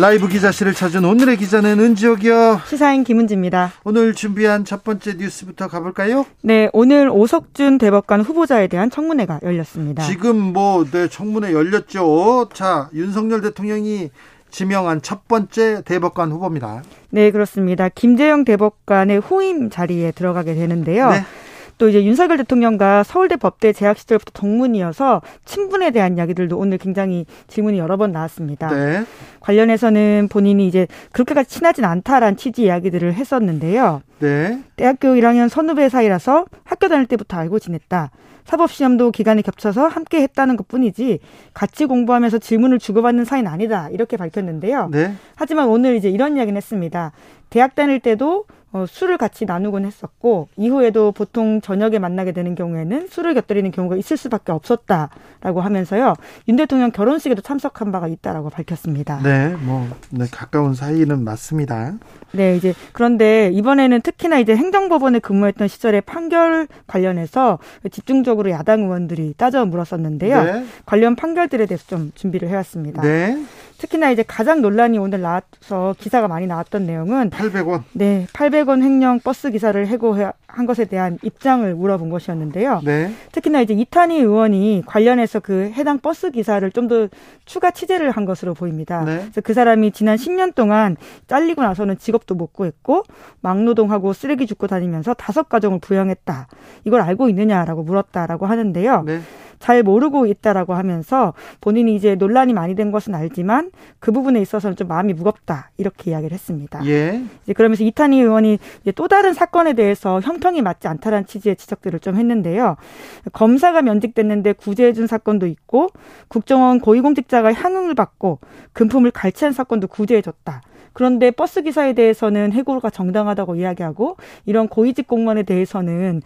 라이브 기자실을 찾은 오늘의 기자는 은지옥이요. 시사인 김은지입니다. 오늘 준비한 첫 번째 뉴스부터 가볼까요? 네, 오늘 오석준 대법관 후보자에 대한 청문회가 열렸습니다. 지금 뭐, 네, 청문회 열렸죠. 자, 윤석열 대통령이 지명한 첫 번째 대법관 후보입니다. 네, 그렇습니다. 김재영 대법관의 후임 자리에 들어가게 되는데요. 네. 또 이제 윤석열 대통령과 서울대 법대 재학 시절부터 동문이어서 친분에 대한 이야기들도 오늘 굉장히 질문이 여러 번 나왔습니다. 네. 관련해서는 본인이 이제 그렇게까지 친하진 않다라는 취지 이야기들을 했었는데요. 네. 대학교 1학년 선후배 사이라서 학교 다닐 때부터 알고 지냈다. 사법시험도 기간이 겹쳐서 함께 했다는 것 뿐이지 같이 공부하면서 질문을 주고받는 사이는 아니다. 이렇게 밝혔는데요. 네. 하지만 오늘 이제 이런 이야기는 했습니다. 대학 다닐 때도 어, 술을 같이 나누곤 했었고 이후에도 보통 저녁에 만나게 되는 경우에는 술을 곁들이는 경우가 있을 수밖에 없었다라고 하면서요 윤 대통령 결혼식에도 참석한 바가 있다라고 밝혔습니다. 네, 뭐 네, 가까운 사이는 맞습니다. 네, 이제 그런데 이번에는 특히나 이제 행정법원에 근무했던 시절의 판결 관련해서 집중적으로 야당 의원들이 따져 물었었는데요. 네. 관련 판결들에 대해서 좀 준비를 해왔습니다. 네. 특히나 이제 가장 논란이 오늘 나와서 기사가 많이 나왔던 내용은 800원. 네, 800원 횡령 버스 기사를 해고한 것에 대한 입장을 물어본 것이었는데요. 네. 특히나 이제 이탄희 의원이 관련해서 그 해당 버스 기사를 좀 더 추가 취재를 한 것으로 보입니다. 네. 그래서 그 사람이 지난 10년 동안 잘리고 나서는 직업도 못 구했고 막노동하고 쓰레기 줍고 다니면서 다섯 가정을 부양했다. 이걸 알고 있느냐라고 물었다라고 하는데요. 네. 잘 모르고 있다라고 하면서 본인이 이제 논란이 많이 된 것은 알지만 그 부분에 있어서는 좀 마음이 무겁다 이렇게 이야기를 했습니다. 예. 이제 그러면서 이탄희 의원이 이제 또 다른 사건에 대해서 형평이 맞지 않다라는 취지의 지적들을 좀 했는데요. 검사가 면직됐는데 구제해준 사건도 있고 국정원 고위공직자가 향응을 받고 금품을 갈취한 사건도 구제해줬다. 그런데 버스 기사에 대해서는 해고가 정당하다고 이야기하고 이런 고위직 공무원에 대해서는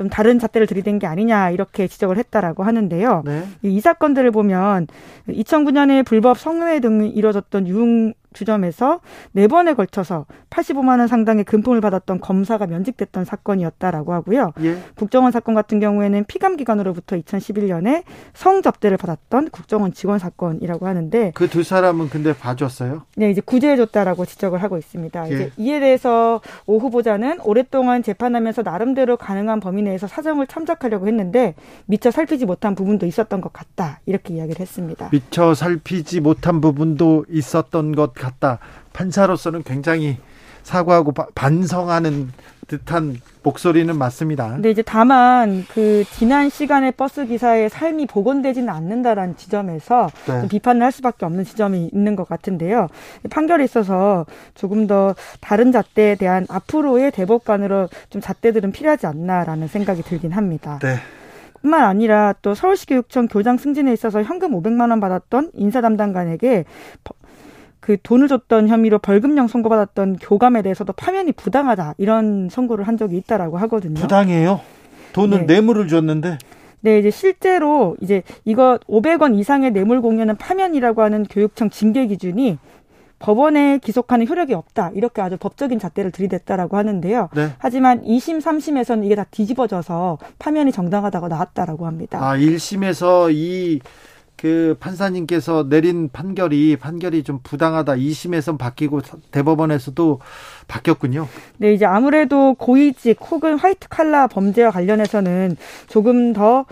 좀 다른 잣대를 들이댄 게 아니냐 이렇게 지적을 했다라고 하는데요. 네. 이 사건들을 보면 2009년에 불법 성매매 등이 이뤄졌던 유흥 주점에서 네 번에 걸쳐서 85만 원 상당의 금품을 받았던 검사가 면직됐던 사건이었다라고 하고요. 예. 국정원 사건 같은 경우에는 피감 기관으로부터 2011년에 성접대를 받았던 국정원 직원 사건이라고 하는데 그 두 사람은 근데 봐줬어요? 네, 이제 구제해줬다라고 지적을 하고 있습니다. 예. 이제 이에 대해서 오 후보자는 오랫동안 재판하면서 나름대로 가능한 범위 내에서 사정을 참작하려고 했는데 미처 살피지 못한 부분도 있었던 것 같다 이렇게 이야기를 했습니다. 미처 살피지 못한 부분도 있었던 것 같다. 판사로서는 굉장히 사과하고 반성하는 듯한 목소리는 맞습니다. 근데 이제 다만 그 지난 시간에 버스 기사의 삶이 복원되지는 않는다라는 지점에서 네. 비판을 할 수밖에 없는 지점이 있는 것 같은데요. 판결에 있어서 조금 더 다른 잣대에 대한 앞으로의 대법관으로 좀 잣대들은 필요하지 않나라는 생각이 들긴 합니다. 네. 뿐만 아니라 또 서울시교육청 교장 승진에 있어서 현금 500만 원 받았던 인사 담당관에게 그 돈을 줬던 혐의로 벌금형 선고받았던 교감에 대해서도 파면이 부당하다 이런 선고를 한 적이 있다라고 하거든요. 부당해요? 돈은 네. 뇌물을 줬는데. 네, 이제 실제로 이제 이거 500원 이상의 뇌물 공여는 파면이라고 하는 교육청 징계 기준이 법원에 기속하는 효력이 없다. 이렇게 아주 법적인 잣대를 들이댔다라고 하는데요. 네. 하지만 2심, 3심에서는 이게 다 뒤집어져서 파면이 정당하다고 나왔다라고 합니다. 아, 1심에서 이 그 판사님께서 내린 판결이 판결이 좀 부당하다 2심에선 바뀌고 대법원에서도 바뀌었군요. 네, 이제 아무래도 고위직 혹은 화이트 칼라 범죄와 관련해서는 조금 더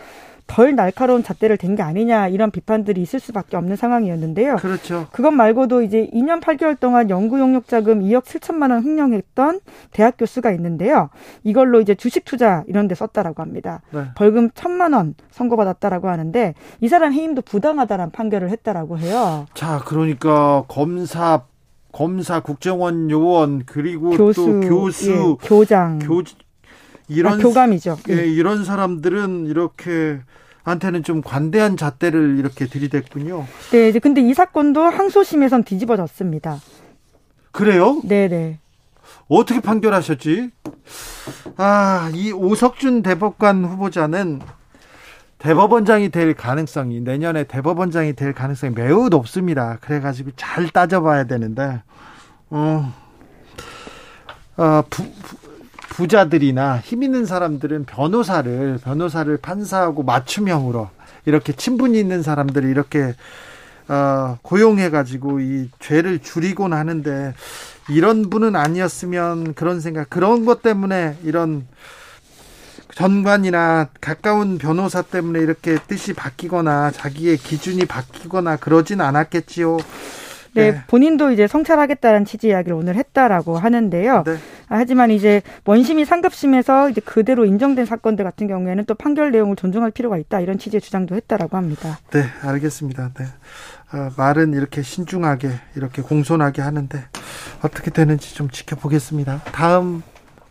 덜 날카로운 잣대를 댄 게 아니냐 이런 비판들이 있을 수밖에 없는 상황이었는데요. 그렇죠. 그것 말고도 이제 2년 8개월 동안 연구 용역 자금 2억 7천만 원 횡령했던 대학 교수가 있는데요. 이걸로 이제 주식 투자 이런 데 썼다라고 합니다. 네. 벌금 1천만 원 선고받았다라고 하는데 이 사람 해임도 부당하다라는 판결을 했다라고 해요. 자, 그러니까 검사 검사 국정원 요원 그리고 교수, 또 교수 예, 교장 교 이런 아, 교감이죠. 예, 이런 사람들은 이렇게 한테는 좀 관대한 잣대를 이렇게 들이댔군요. 네, 근데 이 사건도 항소심에선 뒤집어졌습니다. 그래요? 네, 네. 어떻게 판결하셨지? 아, 이 오석준 대법관 후보자는 대법원장이 될 가능성이 내년에 대법원장이 될 가능성이 매우 높습니다. 그래가지고 잘 따져봐야 되는데, 어, 어 부, 부 자들이나 힘 있는 사람들은 변호사를 변호사를 판사하고 맞춤형으로 이렇게 친분이 있는 사람들이 이렇게 어, 고용해 가지고 이 죄를 줄이곤 하는데 이런 분은 아니었으면 그런 생각 그런 것 때문에 이런 전관이나 가까운 변호사 때문에 이렇게 뜻이 바뀌거나 자기의 기준이 바뀌거나 그러진 않았겠지요. 네, 네, 본인도 이제 성찰하겠다는 취지 이야기를 오늘 했다라고 하는데요. 네. 하지만 이제 원심이 상급심에서 이제 그대로 인정된 사건들 같은 경우에는 또 판결 내용을 존중할 필요가 있다 이런 취지의 주장도 했다라고 합니다. 네, 알겠습니다. 네. 어, 말은 이렇게 신중하게 이렇게 공손하게 하는데 어떻게 되는지 좀 지켜보겠습니다. 다음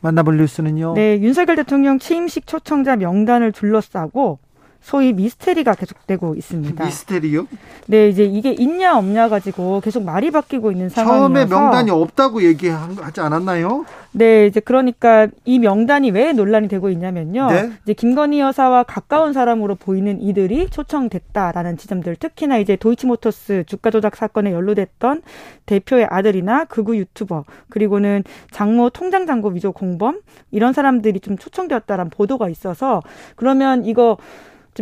만나볼 뉴스는요. 네, 윤석열 대통령 취임식 초청자 명단을 둘러싸고 소위 미스테리가 계속되고 있습니다. 미스테리요? 네, 이제 이게 있냐 없냐 가지고 계속 말이 바뀌고 있는 상황이어서 처음에 명단이 없다고 얘기하지 않았나요? 네, 이제 그러니까 이 명단이 왜 논란이 되고 있냐면요. 네? 이제 김건희 여사와 가까운 사람으로 보이는 이들이 초청됐다라는 지점들, 특히나 이제 도이치모터스 주가 조작 사건에 연루됐던 대표의 아들이나 극우 유튜버 그리고는 장모 통장 잔고 위조 공범 이런 사람들이 좀 초청되었다라는 보도가 있어서 그러면 이거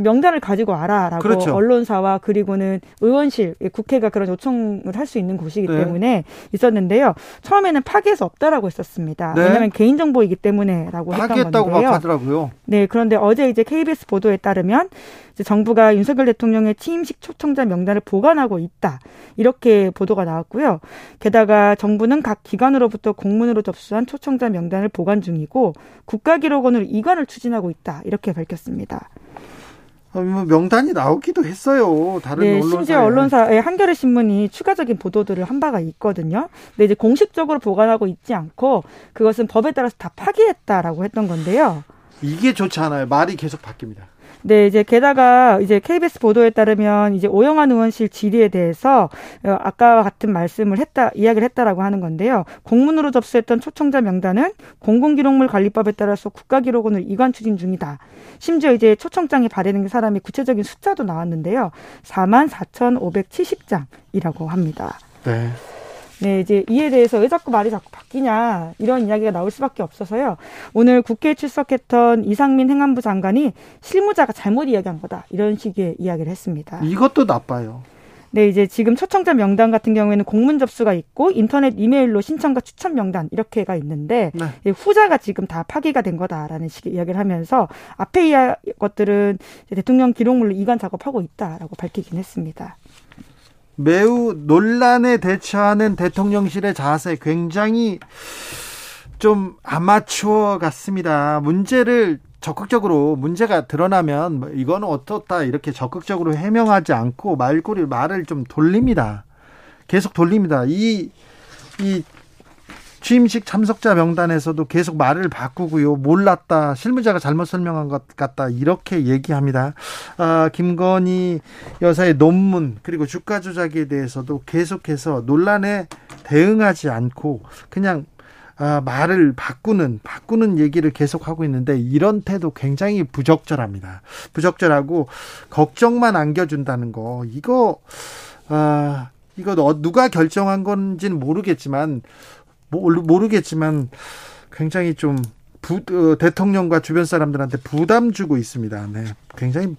명단을 가지고 와라라고 그렇죠. 언론사와 그리고는 의원실 국회가 그런 요청을 할 수 있는 곳이기 네. 때문에 있었는데요. 처음에는 파기할 수 없다라고 했었습니다. 네. 왜냐하면 개인정보이기 때문에라고 했던 건데요. 하더라고요. 네, 그런데 어제 이제 KBS 보도에 따르면 정부가 윤석열 대통령의 취임식 초청자 명단을 보관하고 있다 이렇게 보도가 나왔고요. 게다가 정부는 각 기관으로부터 공문으로 접수한 초청자 명단을 보관 중이고 국가기록원으로 이관을 추진하고 있다 이렇게 밝혔습니다. 어, 뭐 명단이 나오기도 했어요. 다른 네, 언론사 심지어 언론사의 한겨레 신문이 추가적인 보도들을 한 바가 있거든요. 근데 이제 공식적으로 보관하고 있지 않고 그것은 법에 따라서 다 파기했다라고 했던 건데요. 이게 좋지 않아요. 말이 계속 바뀝니다. 네, 이제 게다가 이제 KBS 보도에 따르면 이제 오영환 의원실 질의에 대해서 어, 아까와 같은 말씀을 했다, 이야기를 했다라고 하는 건데요. 공문으로 접수했던 초청자 명단은 공공기록물 관리법에 따라서 국가기록원을 이관 추진 중이다. 심지어 이제 초청장이 발행된 사람이 구체적인 숫자도 나왔는데요. 4만 4,570장이라고 합니다. 네. 네, 이제 이에 대해서 왜 자꾸 말이 자꾸 바뀌냐 이런 이야기가 나올 수밖에 없어서요. 오늘 국회에 출석했던 이상민 행안부 장관이 실무자가 잘못 이야기한 거다 이런 식의 이야기를 했습니다. 이것도 나빠요. 네, 이제 지금 초청자 명단 같은 경우에는 공문 접수가 있고 인터넷 이메일로 신청과 추천 명단 이렇게가 있는데 네. 후자가 지금 다 파기가 된 거다라는 식의 이야기를 하면서 앞에 이 것들은 대통령 기록물로 이관 작업하고 있다라고 밝히긴 했습니다. 매우 논란에 대처하는 대통령실의 자세 굉장히 좀 아마추어 같습니다. 문제를 적극적으로 문제가 드러나면 뭐 이거는 어떻다 이렇게 적극적으로 해명하지 않고 말꼬리 말을 좀 돌립니다. 계속 돌립니다. 이, 이 취임식 참석자 명단에서도 계속 말을 바꾸고요. 몰랐다. 실무자가 잘못 설명한 것 같다. 이렇게 얘기합니다. 아, 김건희 여사의 논문 그리고 주가 조작에 대해서도 계속해서 논란에 대응하지 않고 그냥 아, 말을 바꾸는 바꾸는 얘기를 계속 하고 있는데 이런 태도 굉장히 부적절합니다. 부적절하고 걱정만 안겨준다는 거 이거 아 이거 누가 결정한 건지는 모르겠지만 모르겠지만 굉장히 좀 부, 어, 대통령과 주변 사람들한테 부담 주고 있습니다. 네. 굉장히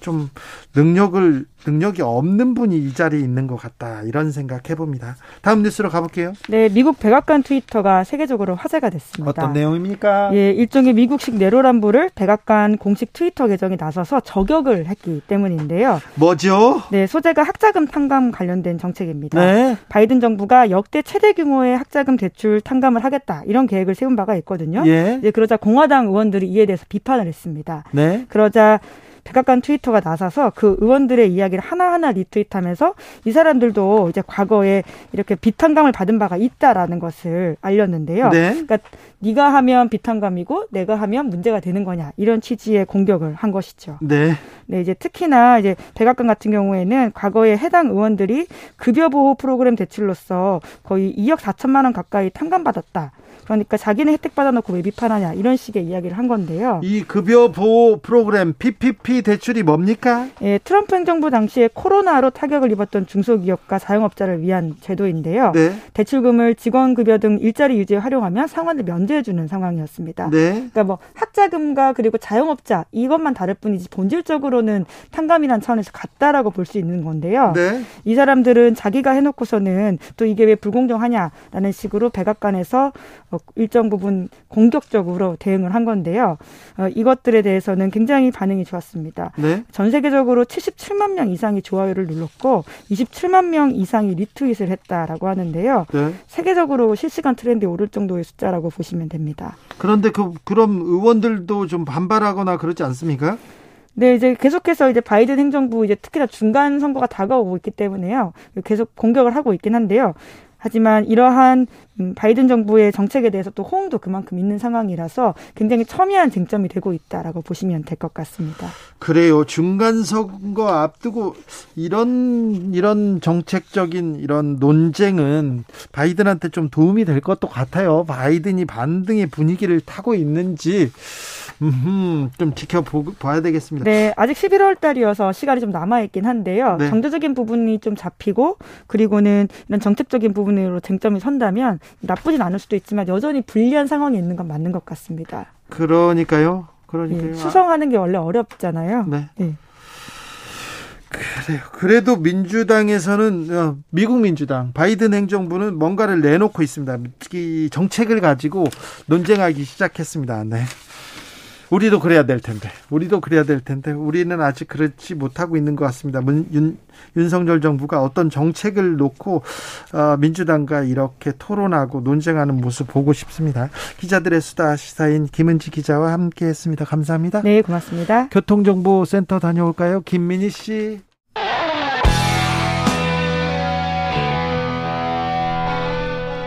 좀 능력을 능력이 없는 분이 이 자리에 있는 것 같다 이런 생각 해봅니다. 다음 뉴스로 가볼게요. 네, 미국 백악관 트위터가 세계적으로 화제가 됐습니다. 어떤 내용입니까? 예, 일종의 미국식 내로남불을 백악관 공식 트위터 계정이 나서서 저격을 했기 때문인데요. 뭐죠? 네, 소재가 학자금 탕감 관련된 정책입니다. 네. 바이든 정부가 역대 최대 규모의 학자금 대출 탕감을 하겠다 이런 계획을 세운 바가 있거든요. 예. 이제 그러자 공화당 의원들이 이에 대해서 비판을 했습니다. 네. 그러자 백악관 트위터가 나서서 그 의원들의 이야기를 하나하나 리트윗하면서 이 사람들도 이제 과거에 이렇게 비탄감을 받은 바가 있다라는 것을 알렸는데요. 네. 그러니까 네가 하면 비탄감이고 내가 하면 문제가 되는 거냐 이런 취지의 공격을 한 것이죠. 네. 네, 이제 특히나 이제 백악관 같은 경우에는 과거에 해당 의원들이 급여 보호 프로그램 대출로서 거의 2억 4천만 원 가까이 탕감받았다. 그러니까 자기는 혜택 받아놓고 왜 비판하냐 이런 식의 이야기를 한 건데요. 이 급여 보호 프로그램 PPP 대출이 뭡니까? 예, 트럼프 행정부 당시에 코로나로 타격을 입었던 중소기업과 자영업자를 위한 제도인데요. 네. 대출금을 직원 급여 등 일자리 유지에 활용하면 상환을 면제해 주는 상황이었습니다. 네. 그러니까 뭐 학자금과 그리고 자영업자 이것만 다를 뿐이지 본질적으로는 탕감이란 차원에서 같다라고 볼 수 있는 건데요. 네. 이 사람들은 자기가 해놓고서는 또 이게 왜 불공정하냐라는 식으로 백악관에서 어, 일정 부분 공격적으로 대응을 한 건데요. 어, 이것들에 대해서는 굉장히 반응이 좋았습니다. 네? 전 세계적으로 77만 명 이상이 좋아요를 눌렀고 27만 명 이상이 리트윗을 했다라고 하는데요. 네? 세계적으로 실시간 트렌드에 오를 정도의 숫자라고 보시면 됩니다. 그런데 그 그럼 의원들도 좀 반발하거나 그러지 않습니까? 네, 이제 계속해서 이제 바이든 행정부 이제 특히나 중간 선거가 다가오고 있기 때문에요. 계속 공격을 하고 있긴 한데요. 하지만 이러한 음, 바이든 정부의 정책에 대해서 또 호응도 그만큼 있는 상황이라서 굉장히 첨예한 쟁점이 되고 있다라고 보시면 될 것 같습니다. 그래요. 중간 선거 앞두고 이런 이런 정책적인 이런 논쟁은 바이든한테 좀 도움이 될 것도 같아요. 바이든이 반등의 분위기를 타고 있는지 음, 좀 지켜봐야 되겠습니다. 네, 아직 11월 달이어서 시간이 좀 남아 있긴 한데요. 네. 경제적인 부분이 좀 잡히고, 그리고는 이런 정책적인 부분으로 쟁점이 선다면 나쁘진 않을 수도 있지만 여전히 불리한 상황이 있는 건 맞는 것 같습니다. 그러니까요. 그러니까요. 네, 수성하는 게 원래 어렵잖아요. 네. 네. 그래요. 그래도 민주당에서는 어, 미국 민주당 바이든 행정부는 뭔가를 내놓고 있습니다. 이 정책을 가지고 논쟁하기 시작했습니다. 네. 우리도 그래야 될 텐데, 우리도 그래야 될 텐데, 우리는 아직 그렇지 못하고 있는 것 같습니다. 문, 윤, 윤석열 정부가 어떤 정책을 놓고 어, 민주당과 이렇게 토론하고 논쟁하는 모습 보고 싶습니다. 기자들의 수다 시사인 김은지 기자와 함께했습니다. 감사합니다. 네, 고맙습니다. 교통정보센터 다녀올까요, 김민희 씨?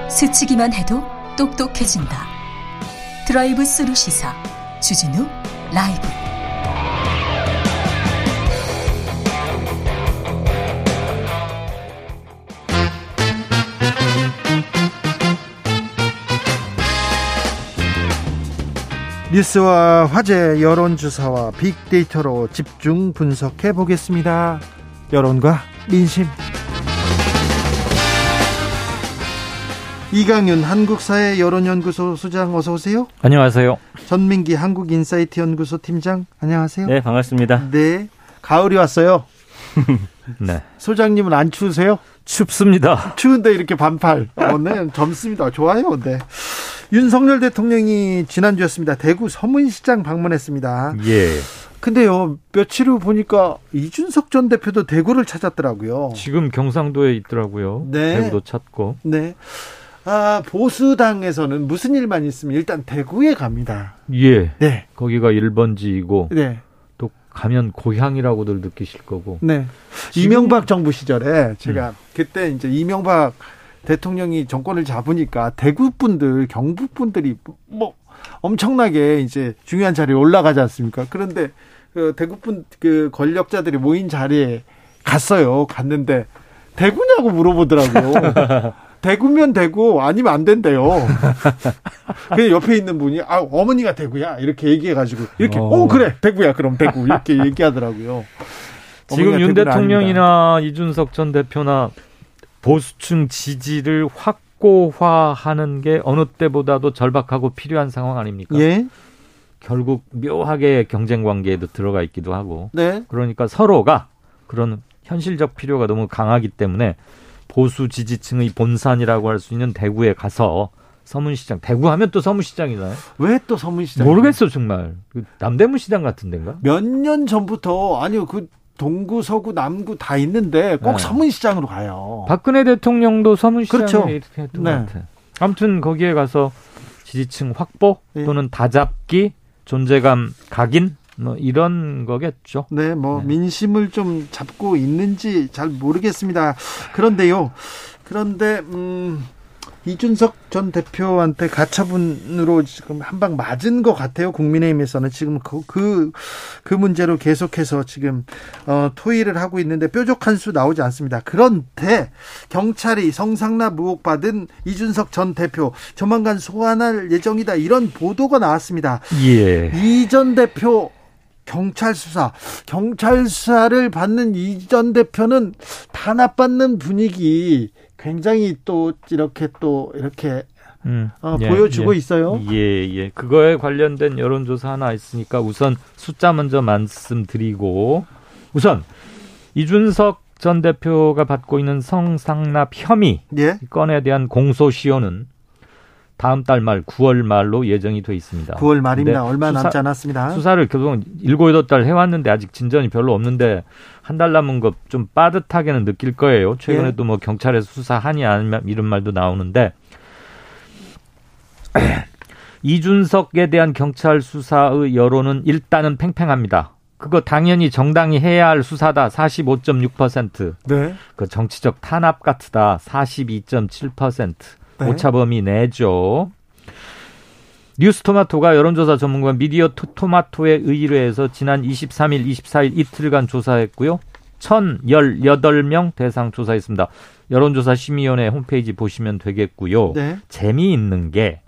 스치기만 해도 똑똑해진다. 드라이브 스루 시사 주진우 라이브 뉴스와 화제 여론조사와 빅데이터로 집중 분석해 보겠습니다. 여론과 민심. 이강윤 한국사회 여론연구소 소장 어서 오세요. 안녕하세요. 전민기 한국인사이트 연구소 팀장 안녕하세요. 네 반갑습니다. 네 가을이 왔어요. 네. 소장님은 안 추우세요? 춥습니다. 추운데 이렇게 반팔. 어, 네, 젊습니다. 좋아요. 네. 윤석열 대통령이 지난주였습니다. 대구 서문시장 방문했습니다. 예. 근데요, 며칠 후 보니까 이준석 전 대표도 대구를 찾았더라고요. 지금 경상도에 있더라고요. 네. 대구도 찾고. 네. 아, 보수당에서는 무슨 일만 있으면 일단 대구에 갑니다. 예. 네. 거기가 1번지이고. 네. 또 가면 고향이라고들 느끼실 거고. 네. 이명박 정부 시절에 제가 음. 그때 이제 이명박 대통령이 정권을 잡으니까 대구 분들, 경북 분들이 뭐 엄청나게 이제 중요한 자리에 올라가지 않습니까? 그런데 그 대구 분그 권력자들이 모인 자리에 갔어요. 갔는데 대구냐고 물어보더라고요. 대구면 대구 아니면 안 된대요. 그 옆에 있는 분이 아 어머니가 대구야 이렇게 얘기해가지고 이렇게 어, 오 그래 대구야 그럼 대구 이렇게 얘기하더라고요. 지금 윤 대통령이나 아닙니다. 이준석 전 대표나 보수층 지지를 확고화하는 게 어느 때보다도 절박하고 필요한 상황 아닙니까? 예. 결국 묘하게 경쟁 관계에도 들어가 있기도 하고. 네. 그러니까 서로가 그런 현실적 필요가 너무 강하기 때문에 보수 지지층의 본산이라고 할 수 있는 대구에 가서 서문시장 대구 하면 또 서문시장이나요? 왜 또 서문시장? 모르겠어 정말 그 남대문 시장 같은 데인가? 몇 년 전부터 아니요 그 동구 서구 남구 다 있는데 꼭 네. 서문시장으로 가요. 박근혜 대통령도 서문시장에 그렇죠. 이렇게 했던 네. 것 같아. 아무튼 거기에 가서 지지층 확보 네. 또는 다잡기 존재감 각인 뭐 이런 거겠죠. 네, 뭐 네. 민심을 좀 잡고 있는지 잘 모르겠습니다. 그런데요. 그런데 음 이준석 전 대표한테 가처분으로 지금 한 방 맞은 것 같아요. 국민의힘에서는 지금 그, 그, 그 문제로 계속해서 지금, 어, 토의를 하고 있는데 뾰족한 수 나오지 않습니다. 그런데 경찰이 성상납 의혹 받은 이준석 전 대표 조만간 소환할 예정이다. 이런 보도가 나왔습니다. 예. 이 전 대표 경찰 수사, 경찰 수사를 받는 이 전 대표는 탄압받는 분위기 굉장히 또 이렇게 또 이렇게 음, 어, 예, 보여주고 예, 있어요. 예, 예. 그거에 관련된 여론조사 하나 있으니까 우선 숫자 먼저 말씀드리고 우선 이준석 전 대표가 받고 있는 성상납 혐의 예? 건에 대한 공소시효는 다음 달 말 9월 말로 예정이 돼 있습니다. 9월 말입니다. 얼마 수사, 남지 않았습니다. 수사를 계속 7, 8달 해왔는데 아직 진전이 별로 없는데 한 달 남은 거좀 빠듯하게는 느낄 거예요. 최근에도 예. 뭐 경찰에서 수사하니 아니면 이런 말도 나오는데 이준석에 대한 경찰 수사의 여론은 일단은 팽팽합니다. 그거 당연히 정당이 해야 할 수사다 45.6%. 네. 그 정치적 탄압 같다 42.7%. 네. 오차범위 내죠. 뉴스토마토가 여론조사 전문가 미디어 토마토에 의뢰해서 지난 23일, 24일 이틀간 조사했고요. 1,018명 대상 조사했습니다. 여론조사 심의위원회 홈페이지 보시면 되겠고요. 네. 재미있는 게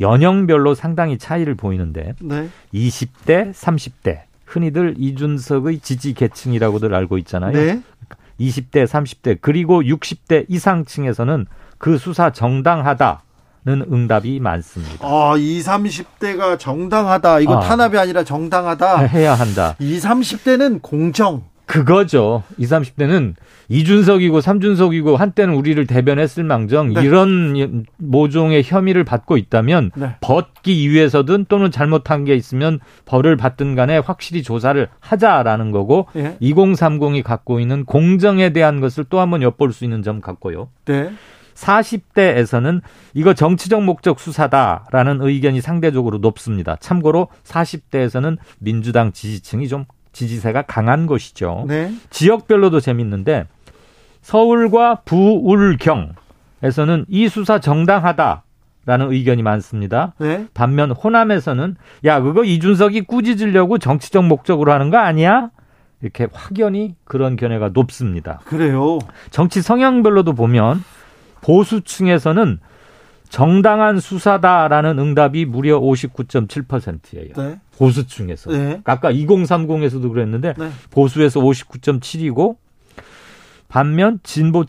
연령별로 상당히 차이를 보이는데 네. 20대, 30대 흔히들 이준석의 지지 계층이라고들 알고 있잖아요. 네. 20대, 30대 그리고 60대 이상층에서는 그 수사 정당하다 는 응답이 많습니다. 아, 20, 30대가 정당하다. 이거 아, 탄압이 아니라 정당하다. 해야 한다. 20, 30대는 공정. 그거죠. 20, 30대는 이준석이고 삼준석이고 한때는 우리를 대변했을 망정 네. 이런 모종의 혐의를 받고 있다면 네. 벗기 위해서든 또는 잘못한 게 있으면 벌을 받든 간에 확실히 조사를 하자라는 거고 네. 2030이 갖고 있는 공정에 대한 것을 또 한번 엿볼 수 있는 점 같고요. 네. 40대에서는 이거 정치적 목적 수사다라는 의견이 상대적으로 높습니다. 참고로 40대에서는 민주당 지지층이 좀 지지세가 강한 것이죠. 네. 지역별로도 재밌는데 서울과 부울경에서는 이 수사 정당하다. 라는 의견이 많습니다. 네. 반면 호남에서는 야 그거 이준석이 꾸짖으려고 정치적 목적으로 하는 거 아니야? 이렇게 확연히 그런 견해가 높습니다. 그래요. 정치 성향별로도 보면 보수층에서는 정당한 수사다라는 응답이 무려 59.7%예요. 네. 보수층에서. 네. 아까 2030에서도 그랬는데 네. 보수에서 59.7이고 반면 진보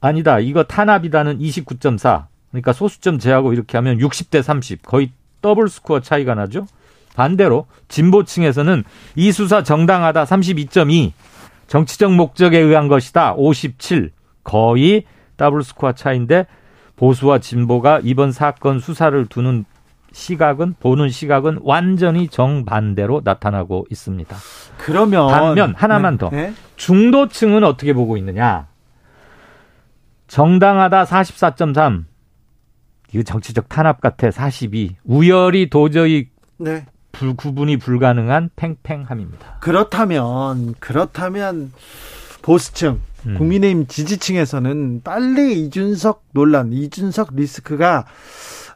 아니다. 이거 탄압이다는 29.4. 그러니까 소수점 제하고 이렇게 하면 60대 30. 거의 더블 스코어 차이가 나죠. 반대로 진보층에서는 이 수사 정당하다 32.2. 정치적 목적에 의한 것이다 57. 거의 더블 스코어 차인데 보수와 진보가 이번 사건 수사를 두는 시각은 보는 시각은 완전히 정반대로 나타나고 있습니다. 그러면 반면 하나만 네. 더 네. 중도층은 어떻게 보고 있느냐? 정당하다 44.3. 이거 정치적 탄압 같아 42. 우열이 도저히 네. 불, 구분이 불가능한 팽팽함입니다. 그렇다면 그렇다면 보수층 음. 국민의힘 지지층에서는 빨리 이준석 논란, 이준석 리스크가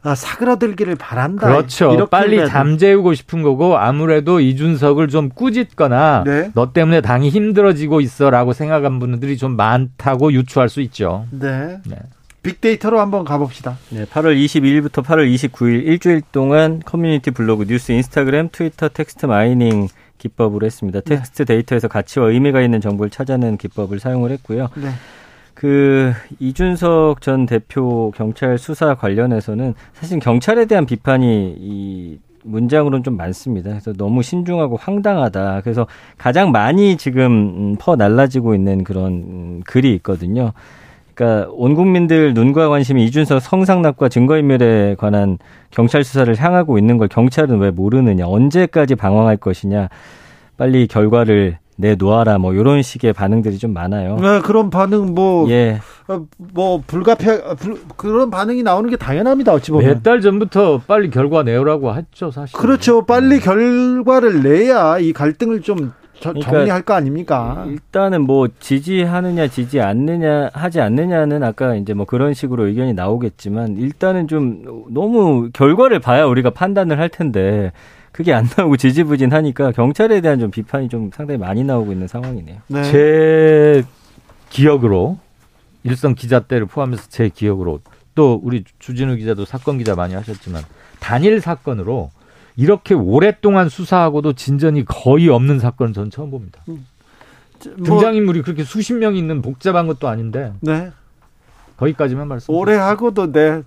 아, 사그라들기를 바란다. 그렇죠. 빨리 잠재우고 싶은 거고 아무래도 이준석을 좀 꾸짖거나 네. 너 때문에 당이 힘들어지고 있어라고 생각한 분들이 좀 많다고 유추할 수 있죠. 네. 네. 빅데이터로 한번 가봅시다. 네, 8월 22일부터 8월 29일 일주일 동안 커뮤니티 블로그, 뉴스, 인스타그램, 트위터, text mining 기법으로 했습니다. 네. 텍스트 데이터에서 가치와 의미가 있는 정보를 찾아내는 기법을 사용을 했고요. 네. 그 이준석 전 대표 경찰 수사 관련해서는 사실 경찰에 대한 비판이 이 문장으로는 좀 많습니다. 그래서 너무 신중하고 황당하다. 그래서 가장 많이 지금 음, 퍼 날라지고 있는 그런 음, 글이 있거든요. 그러니까 온 국민들 눈과 관심이 이준석 성상납과 증거인멸에 관한 경찰 수사를 향하고 있는 걸 경찰은 왜 모르느냐? 언제까지 방황할 것이냐? 빨리 결과를 내놓아라 뭐 이런 식의 반응들이 좀 많아요. 네, 그런 반응 뭐 예. 어, 뭐 불가피하 불, 그런 반응이 나오는 게 당연합니다. 어찌 보면 몇 달 전부터 빨리 결과 내오라고 했죠, 사실. 그렇죠. 빨리 결과를 내야 이 갈등을 좀 그러니까 정리할 거 아닙니까? 일단은 뭐 지지하느냐 지지 않느냐 하지 않느냐는 아까 이제 뭐 그런 식으로 의견이 나오겠지만 일단은 좀 너무 결과를 봐야 우리가 판단을 할 텐데 그게 안 나오고 지지부진하니까 경찰에 대한 좀 비판이 좀 상당히 많이 나오고 있는 상황이네요. 네. 제 기억으로 일선 기자 때를 포함해서 제 기억으로 또 우리 주진우 기자도 사건 기자 많이 하셨지만 단일 사건으로 이렇게 오랫동안 수사하고도 진전이 거의 없는 사건은 전 처음 봅니다. 음. 뭐, 등장인물이 그렇게 수십 명 있는 복잡한 것도 아닌데. 네. 거기까지만 말씀. 오래 하고도 내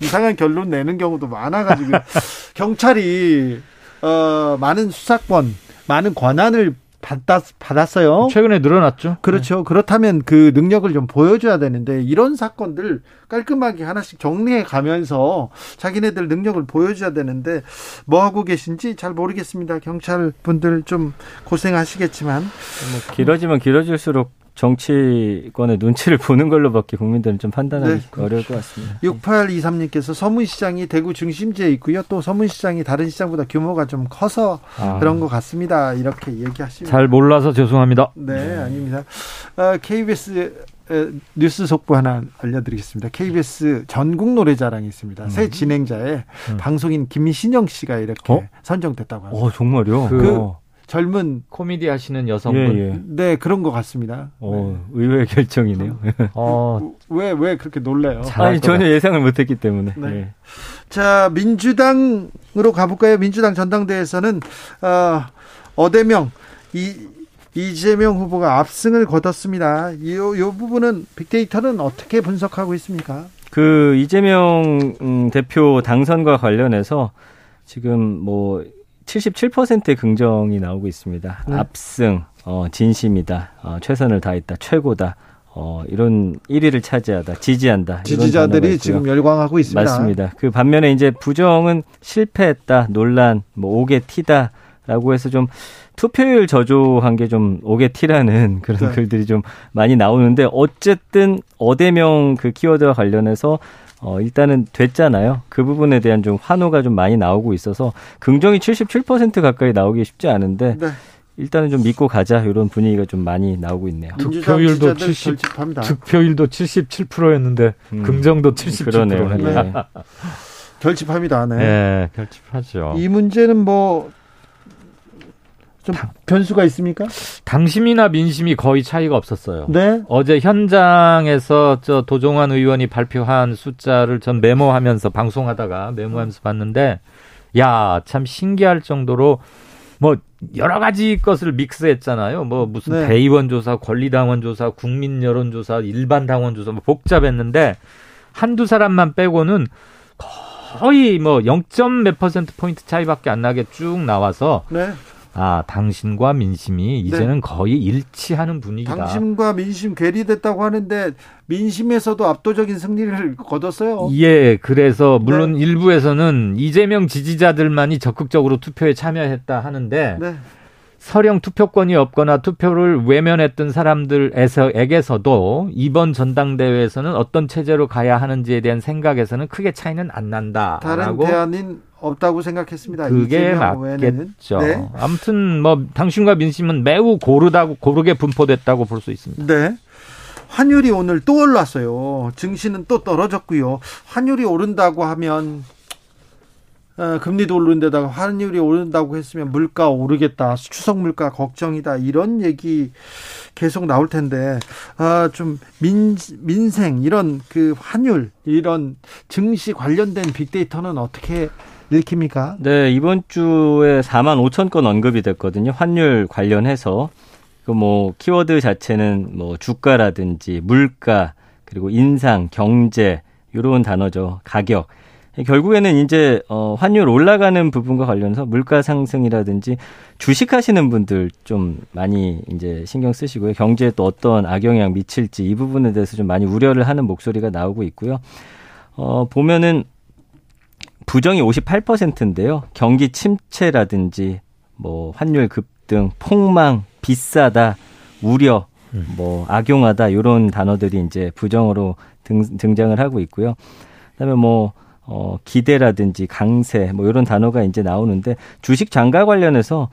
이상한 결론 내는 경우도 많아가지고 경찰이 어, 많은 수사권, 많은 권한을 받았, 받았어요. 최근에 늘어났죠. 그렇죠. 네. 그렇다면 그 능력을 좀 보여줘야 되는데 이런 사건들 깔끔하게 하나씩 정리해 가면서 자기네들 능력을 보여줘야 되는데 뭐 하고 계신지 잘 모르겠습니다. 경찰 분들 좀 고생하시겠지만 뭐 길어지면 길어질수록 정치권의 눈치를 보는 걸로밖에 국민들은 좀 판단하기 네. 어려울 것 같습니다. 6823님께서 서문시장이 대구 중심지에 있고요. 또 서문시장이 다른 시장보다 규모가 좀 커서 아. 그런 것 같습니다. 이렇게 얘기하시면 잘 몰라서 죄송합니다. 네, 아닙니다. 어, KBS 뉴스 속보 하나 알려드리겠습니다. KBS 전국 노래자랑이 있습니다. 음. 새 진행자의 음. 방송인 김신영 씨가 이렇게 어? 선정됐다고 합니다. 어, 정말요? 그, 젊은 코미디 하시는 여성분. 예, 예. 네, 그런 것 같습니다. 어, 네. 의외의 결정이네요. 어, 왜, 왜 그렇게 놀래요? 아니, 전혀 예상을 못 했기 때문에. 네. 예. 자, 민주당으로 가볼까요? 민주당 전당대회에서는, 어, 어대명, 이, 이재명 후보가 압승을 거뒀습니다. 이, 요 부분은 빅데이터는 어떻게 분석하고 있습니까? 그, 이재명 음, 대표 당선과 관련해서 지금 뭐, 77%의 긍정이 나오고 있습니다. 네. 압승, 어, 진심이다, 어, 최선을 다했다, 최고다. 어, 이런 1위를 차지하다, 지지한다. 지지자들이 지금 열광하고 있습니다. 맞습니다. 그 반면에 이제 부정은 실패했다, 논란, 뭐 옥의 티다. 라고 해서 좀 투표율 저조한 게 좀 옥의 티라는 그런 네. 글들이 좀 많이 나오는데 어쨌든 어대명 그 키워드와 관련해서 어, 일단은 됐잖아요. 그 부분에 대한 좀 환호가 좀 많이 나오고 있어서 긍정이 77% 가까이 나오기 쉽지 않은데 네. 일단은 좀 믿고 가자 이런 분위기가 좀 많이 나오고 있네요. 득표율도 70 결집합니다. 득표율도 77%였는데 음, 긍정도 77%네요. 그러네요. 네. 결집합니다. 네. 네, 결집하죠. 이 문제는 뭐 좀 변수가 있습니까? 당심이나 민심이 거의 차이가 없었어요. 네. 어제 현장에서 저 도종환 의원이 발표한 숫자를 전 메모하면서 방송하다가 메모하면서 봤는데 야, 참 신기할 정도로 뭐 여러 가지 것을 믹스했잖아요. 뭐 무슨 네. 대의원 조사, 권리당원 조사, 국민 여론 조사, 일반 당원 조사 뭐 복잡했는데 한두 사람만 빼고는 거의 뭐 0점 몇 퍼센트 포인트 차이밖에 안 나게 쭉 나와서 네. 아, 당신과 민심이 이제는 네. 거의 일치하는 분위기다. 당심과 민심 괴리됐다고 하는데 민심에서도 압도적인 승리를 거뒀어요. 예, 그래서 물론 네. 일부에서는 이재명 지지자들만이 적극적으로 투표에 참여했다 하는데 네. 서령 투표권이 없거나 투표를 외면했던 사람들에서에게서도 이번 전당대회에서는 어떤 체제로 가야 하는지에 대한 생각에서는 크게 차이는 안 난다. 다른 대안인 없다고 생각했습니다. 그게 맞겠죠. 네. 아무튼 뭐 당신과 민심은 매우 고르다고 고르게 분포됐다고 볼 수 있습니다. 네. 환율이 오늘 또 올랐어요. 증시는 또 떨어졌고요. 환율이 오른다고 하면 어, 금리도 오른데다가 환율이 오른다고 했으면 물가 오르겠다. 추석 물가 걱정이다. 이런 얘기 계속 나올 텐데 아, 좀 민, 민생 이런 그 환율 이런 증시 관련된 빅데이터는 어떻게 읽힙니까? 네, 이번 주에 4만 5천 건 언급이 됐거든요. 환율 관련해서. 그 뭐 키워드 자체는 뭐 주가라든지 물가 그리고 인상, 경제 이런 단어죠. 가격. 결국에는 이제 어 환율 올라가는 부분과 관련해서 물가 상승이라든지 주식 하시는 분들 좀 많이 이제 신경 쓰시고요. 경제에 또 어떤 악영향 미칠지 이 부분에 대해서 좀 많이 우려를 하는 목소리가 나오고 있고요. 어 보면은 부정이 58%인데요. 경기 침체라든지 뭐 환율 급등, 폭망, 비싸다, 우려, 음. 뭐 악용하다 이런 단어들이 이제 부정어로 등, 등장을 하고 있고요. 그다음에 뭐 어, 기대라든지 강세 뭐 이런 단어가 이제 나오는데 주식 장가 관련해서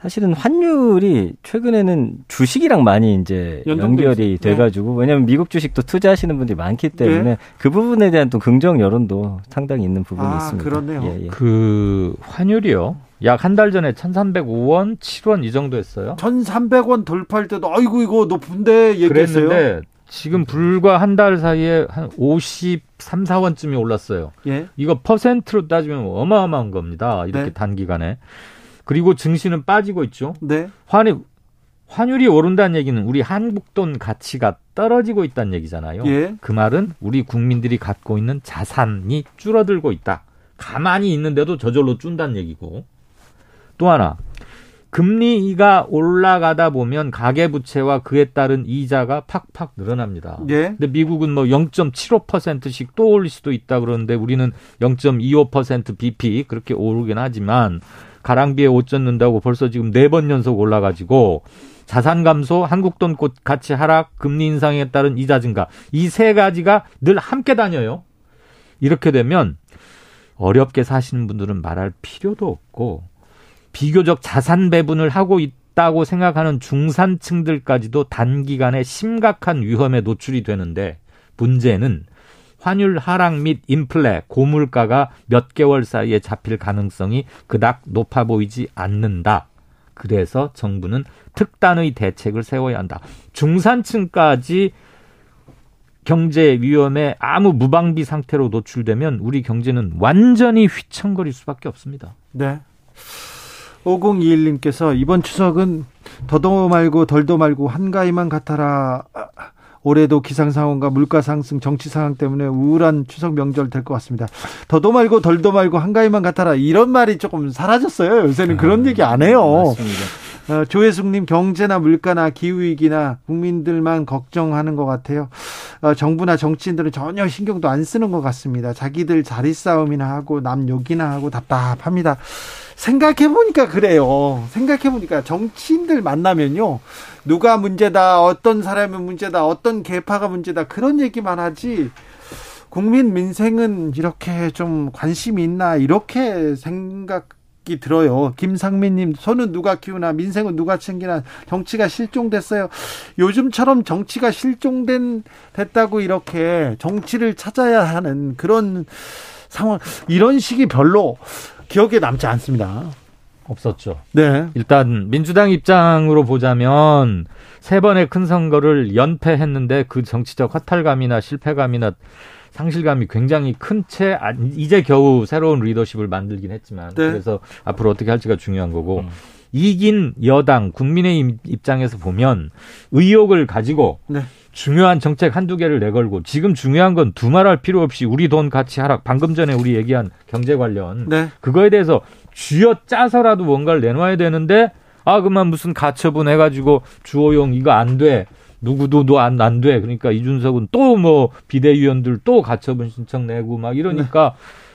사실은 환율이 최근에는 주식이랑 많이 이제 연결이 네. 돼가지고 왜냐하면 미국 주식도 투자하시는 분들이 많기 때문에 네. 그 부분에 대한 또 긍정 여론도 상당히 있는 부분이 아, 있습니다. 그렇네요. 예, 예. 그 환율이요. 약 한 달 전에 1,305원, 7원 이 정도 였어요. 1,300원 돌파할 때도 아이고 이거 높은데 얘기했어요. 그랬는데 지금 불과 한 달 사이에 한 53, 4원쯤이 올랐어요. 예. 이거 퍼센트로 따지면 어마어마한 겁니다. 이렇게 네. 단기간에. 그리고 증시는 빠지고 있죠. 네. 환율 환율이 오른다는 얘기는 우리 한국 돈 가치가 떨어지고 있다는 얘기잖아요. 예. 그 말은 우리 국민들이 갖고 있는 자산이 줄어들고 있다. 가만히 있는데도 저절로 준다는 얘기고. 또 하나. 금리가 올라가다 보면 가계부채와 그에 따른 이자가 팍팍 늘어납니다. 예. 근데 미국은 뭐 0.75%씩 또 올릴 수도 있다 그러는데 우리는 0.25% BP 그렇게 오르긴 하지만 가랑비에 옷 젖는다고 벌써 지금 네 번 연속 올라가지고 자산 감소, 한국 돈 가치 하락, 금리 인상에 따른 이자 증가 이 세 가지가 늘 함께 다녀요. 이렇게 되면 어렵게 사시는 분들은 말할 필요도 없고 비교적 자산 배분을 하고 있다고 생각하는 중산층들까지도 단기간에 심각한 위험에 노출이 되는데 문제는 환율 하락 및 인플레, 고물가가 몇 개월 사이에 잡힐 가능성이 그닥 높아 보이지 않는다. 그래서 정부는 특단의 대책을 세워야 한다. 중산층까지 경제 위험에 아무 무방비 상태로 노출되면 우리 경제는 완전히 휘청거릴 수밖에 없습니다. 네. 5021님께서 이번 추석은 더도 말고 덜도 말고 한가위만 같아라. 올해도 기상 상황과 물가 상승, 정치 상황 때문에 우울한 추석 명절 될 것 같습니다. 더도 말고 덜도 말고 한가위만 같아라 이런 말이 조금 사라졌어요. 요새는 그런 얘기 안 해요. 맞습니다. 어, 조혜숙님 경제나 물가나 기후 위기나 국민들만 걱정하는 것 같아요. 어, 정부나 정치인들은 전혀 신경도 안 쓰는 것 같습니다. 자기들 자리 싸움이나 하고 남 욕이나 하고 답답합니다. 생각해 보니까 그래요. 생각해 보니까 정치인들 만나면요. 누가 문제다, 어떤 사람이 문제다, 어떤 계파가 문제다 그런 얘기만 하지. 국민 민생은 이렇게 좀 관심이 있나 이렇게 생각 생각이 들어요. 김상민님, 손은 누가 키우나, 민생은 누가 챙기나, 정치가 실종됐어요. 요즘처럼 정치가 실종된, 됐다고 이렇게 정치를 찾아야 하는 그런 상황, 이런 식이 별로 기억에 남지 않습니다. 없었죠. 네. 일단 민주당 입장으로 보자면 세 번의 큰 선거를 연패했는데 그 정치적 허탈감이나 실패감이나 상실감이 굉장히 큰채 아, 이제 겨우 새로운 리더십을 만들긴 했지만 네. 그래서 앞으로 어떻게 할지가 중요한 거고 음. 이긴 여당 국민의 입장에서 보면 의욕을 가지고 네. 중요한 정책 한두 개를 내걸고 지금 중요한 건 두말할 필요 없이 우리 돈 가치 하락 방금 전에 우리 얘기한 경제 관련 네. 그거에 대해서 쥐어 짜서라도 뭔가를 내놔야 되는데 아 그만 무슨 가처분 해가지고 주호용 이거 안 돼. 누구도 도안 안 돼. 그러니까 이준석은 또 뭐 비대위원들 또 가처분 신청 내고 막 이러니까 네.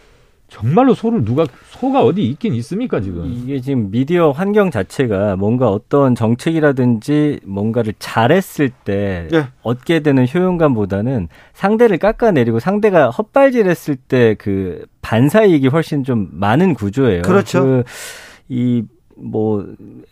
정말로 소를 누가 소가 어디 있긴 있습니까 지금 이게 지금 미디어 환경 자체가 뭔가 어떤 정책이라든지 뭔가를 잘했을 때 네. 얻게 되는 효용감보다는 상대를 깎아내리고 상대가 헛발질했을 때 그 반사이익이 훨씬 좀 많은 구조예요. 그렇죠. 그 이 뭐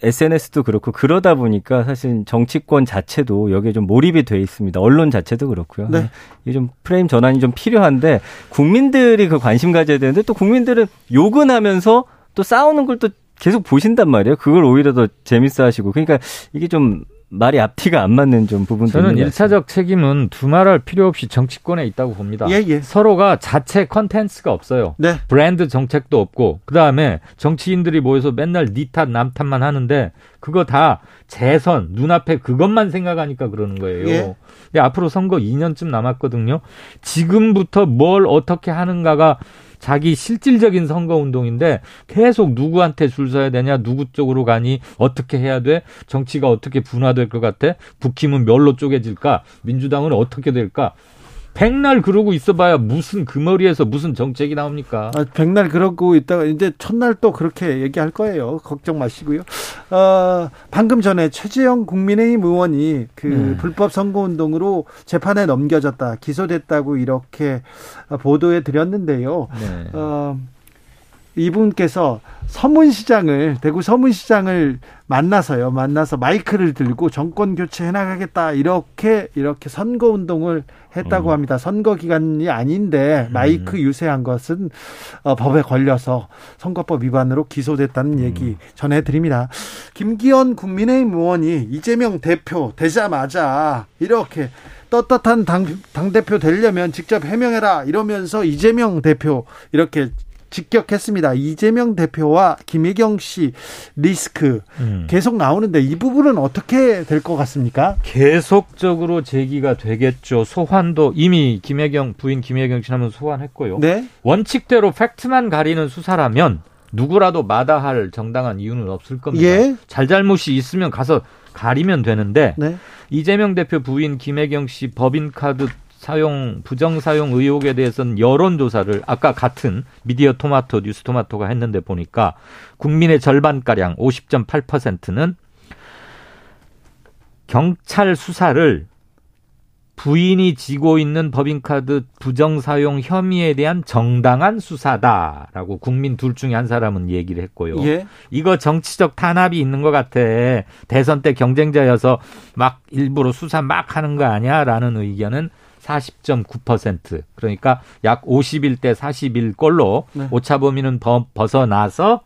SNS도 그렇고 그러다 보니까 사실 정치권 자체도 여기에 좀 몰입이 돼 있습니다. 언론 자체도 그렇고요. 네. 이게 좀 프레임 전환이 좀 필요한데 국민들이 그 관심 가져야 되는데 또 국민들은 욕은 하면서 또 싸우는 걸 또 계속 보신단 말이에요. 그걸 오히려 더 재밌어 하시고. 그러니까 이게 좀 말이 앞뒤가 안 맞는 좀 부분도 저는 일차적 책임은 두말할 필요 없이 정치권에 있다고 봅니다. 예, 예. 서로가 자체 컨텐츠가 없어요. 네. 브랜드 정책도 없고 그다음에 정치인들이 모여서 맨날 니탓남 탓만 하는데 그거 다 재선 눈앞에 그것만 생각하니까 그러는 거예요. 예. 근데 앞으로 선거 2년쯤 남았거든요. 지금부터 뭘 어떻게 하는가가 자기 실질적인 선거 운동인데 계속 누구한테 줄 서야 되냐, 누구 쪽으로 가니, 어떻게 해야 돼, 정치가 어떻게 분화될 것 같아, 북힘은 멸로 쪼개질까, 민주당은 어떻게 될까. 백날 그러고 있어봐야 무슨 그 머리에서 무슨 정책이 나옵니까? 아, 백날 그러고 있다가 이제 첫날 또 그렇게 얘기할 거예요. 걱정 마시고요. 어, 방금 전에 최재형 국민의힘 의원이 그 네. 불법 선거 운동으로 재판에 넘겨졌다, 기소됐다고 이렇게 보도해 드렸는데요. 네. 어, 이분께서 서문시장을 대구 서문시장을 만나서요 만나서 마이크를 들고 정권 교체 해나가겠다 이렇게 이렇게 선거 운동을 했다고 음. 합니다 선거 기간이 아닌데 음. 마이크 유세한 것은 어, 법에 걸려서 선거법 위반으로 기소됐다는 음. 얘기 전해드립니다 김기현 국민의힘 의원이 이재명 대표 되자마자 이렇게 떳떳한 당, 당대표 되려면 직접 해명해라 이러면서 이재명 대표 이렇게 직격했습니다. 이재명 대표와 김혜경 씨 리스크 음. 계속 나오는데 이 부분은 어떻게 될 것 같습니까? 계속적으로 제기가 되겠죠. 소환도 이미 김혜경 부인 김혜경 씨는 소환했고요. 네? 원칙대로 팩트만 가리는 수사라면 누구라도 마다할 정당한 이유는 없을 겁니다. 예? 잘잘못이 있으면 가서 가리면 되는데 네? 이재명 대표 부인 김혜경 씨 법인카드 사용 부정 사용 의혹에 대해서는 여론 조사를 아까 같은 미디어 토마토 뉴스 토마토가 했는데 보니까 국민의 절반 가량 50.8%는 경찰 수사를 부인이 지고 있는 법인카드 부정 사용 혐의에 대한 정당한 수사다라고 국민 둘 중에 한 사람은 얘기를 했고요. 예? 이거 정치적 탄압이 있는 것 같아. 대선 때 경쟁자여서 막 일부러 수사 막 하는 거 아니야 라는 의견은 40.9% 그러니까 약 51대 41걸로 네. 오차 범위는 벗어나서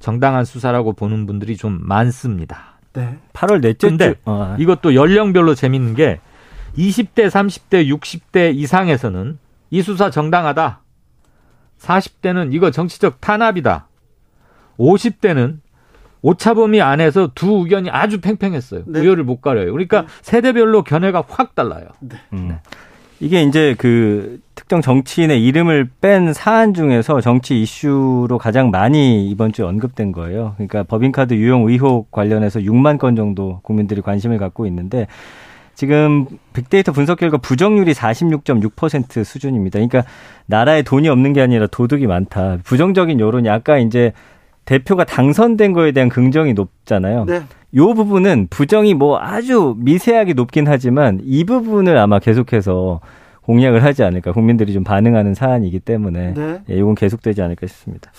정당한 수사라고 보는 분들이 좀 많습니다. 네. 8월 넷째 근데 어. 이것도 연령별로 재밌는 게 20대, 30대, 60대 이상에서는 이 수사 정당하다. 40대는 이거 정치적 탄압이다. 50대는 오차범위 안에서 두 의견이 아주 팽팽했어요. 네. 우열을 못 가려요. 그러니까 네. 세대별로 견해가 확 달라요. 네. 음. 네. 이게 이제 그 특정 정치인의 이름을 뺀 사안 중에서 정치 이슈로 가장 많이 이번 주에 언급된 거예요. 그러니까 법인카드 유용 의혹 관련해서 6만 건 정도 국민들이 관심을 갖고 있는데 지금 빅데이터 분석 결과 부정률이 46.6% 수준입니다. 그러니까 나라에 돈이 없는 게 아니라 도둑이 많다. 부정적인 여론이 아까 이제 대표가 당선된 거에 대한 긍정이 높잖아요. 네. 요 부분은 부정이 뭐 아주 미세하게 높긴 하지만 이 부분을 아마 계속해서 공약을 하지 않을까 국민들이 좀 반응하는 사안이기 때문에 네. 예, 이건 계속되지 않을까 싶습니다.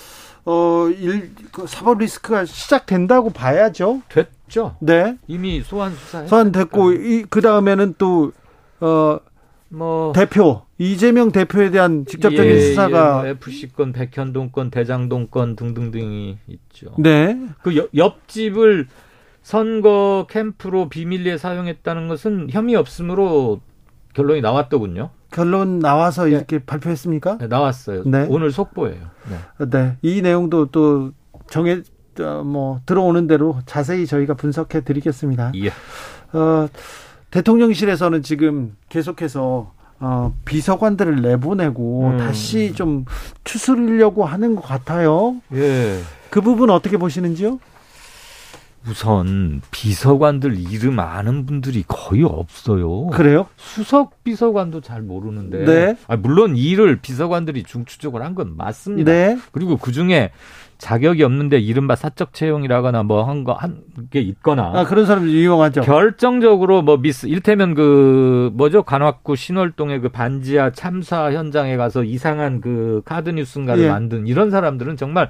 어, 일, 그 사법 리스크가 시작된다고 봐야죠. 됐죠. 네. 이미 소환 수사 소환 됐고 이, 그 다음에는 또 어, 뭐 대표 이재명 대표에 대한 직접적인 예, 수사가 예, 뭐 FC 건, 백현동 건, 대장동 건 등등등이 있죠. 네. 그 옆, 옆집을 선거 캠프로 비밀리에 사용했다는 것은 혐의 없음으로 결론이 나왔더군요. 결론 나와서 네. 이렇게 발표했습니까? 네, 나왔어요. 네. 오늘 속보예요. 네. 네. 이 내용도 또 정해 어, 뭐 들어오는 대로 자세히 저희가 분석해 드리겠습니다. 예. 어, 대통령실에서는 지금 계속해서 어, 비서관들을 내보내고 음. 다시 좀 추스르려고 하는 것 같아요. 예. 그 부분 어떻게 보시는지요? 우선 비서관들 이름 아는 분들이 거의 없어요. 그래요? 수석 비서관도 잘 모르는데. 네. 아, 물론 일을 비서관들이 중추적으로 한 건 맞습니다. 네. 그리고 그 중에 자격이 없는데 이른바 사적 채용이라거나 뭐 한 거 한 게 있거나 아 그런 사람들 유용하죠. 결정적으로 뭐 미스 일테면 그 뭐죠 관악구 신월동의 그 반지하 참사 현장에 가서 이상한 그 카드 뉴스인가를 예. 만든 이런 사람들은 정말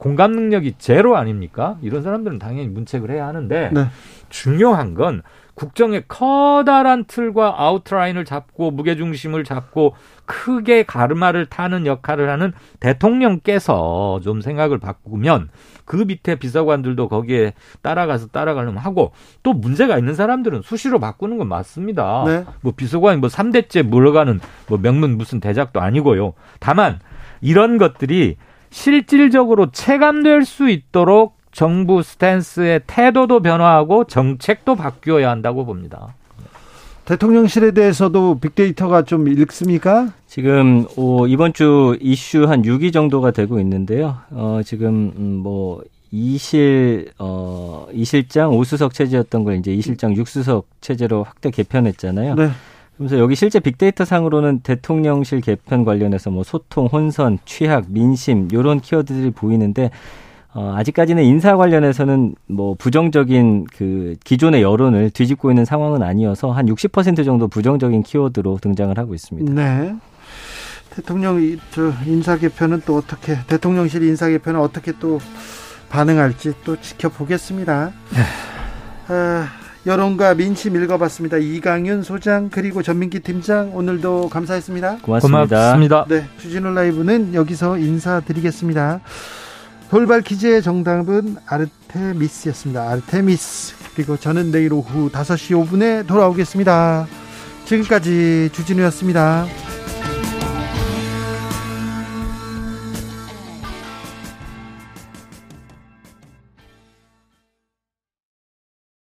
공감 능력이 제로 아닙니까? 이런 사람들은 당연히 문책을 해야 하는데 네. 중요한 건 국정의 커다란 틀과 아웃라인을 잡고 무게중심을 잡고 크게 가르마를 타는 역할을 하는 대통령께서 좀 생각을 바꾸면 그 밑에 비서관들도 거기에 따라가서 따라가려면 하고 또 문제가 있는 사람들은 수시로 바꾸는 건 맞습니다. 네. 뭐 비서관이 뭐 3대째 물러가는 뭐 명문 무슨 대작도 아니고요. 다만 이런 것들이 실질적으로 체감될 수 있도록 정부 스탠스의 태도도 변화하고 정책도 바뀌어야 한다고 봅니다. 대통령실에 대해서도 빅데이터가 좀 읽습니까? 지금 오, 이번 주 이슈 한 6위 정도가 되고 있는데요. 어, 지금 음, 뭐 이실 어 이실장 오수석 체제였던 걸 이제 이실장 육수석 체제로 확대 개편했잖아요. 네. 그래서 여기 실제 빅데이터 상으로는 대통령실 개편 관련해서 뭐 소통, 혼선, 취약, 민심 요런 키워드들이 보이는데 어, 아직까지는 인사 관련해서는 뭐 부정적인 그 기존의 여론을 뒤집고 있는 상황은 아니어서 한 60% 정도 부정적인 키워드로 등장을 하고 있습니다. 네. 대통령 저 인사 개편은 또 어떻게 대통령실 인사 개편은 어떻게 또 반응할지 또 지켜보겠습니다. 네. 아, 여론과 민심 읽어봤습니다. 이강윤 소장 그리고 전민기 팀장 오늘도 감사했습니다. 고맙습니다. 고맙습니다. 네, 주진우 라이브는 여기서 인사드리겠습니다. 돌발 퀴즈의 정답은 아르테미스였습니다. 아르테미스. 그리고 저는 내일 오후 5시 5분에 돌아오겠습니다. 지금까지 주진우였습니다.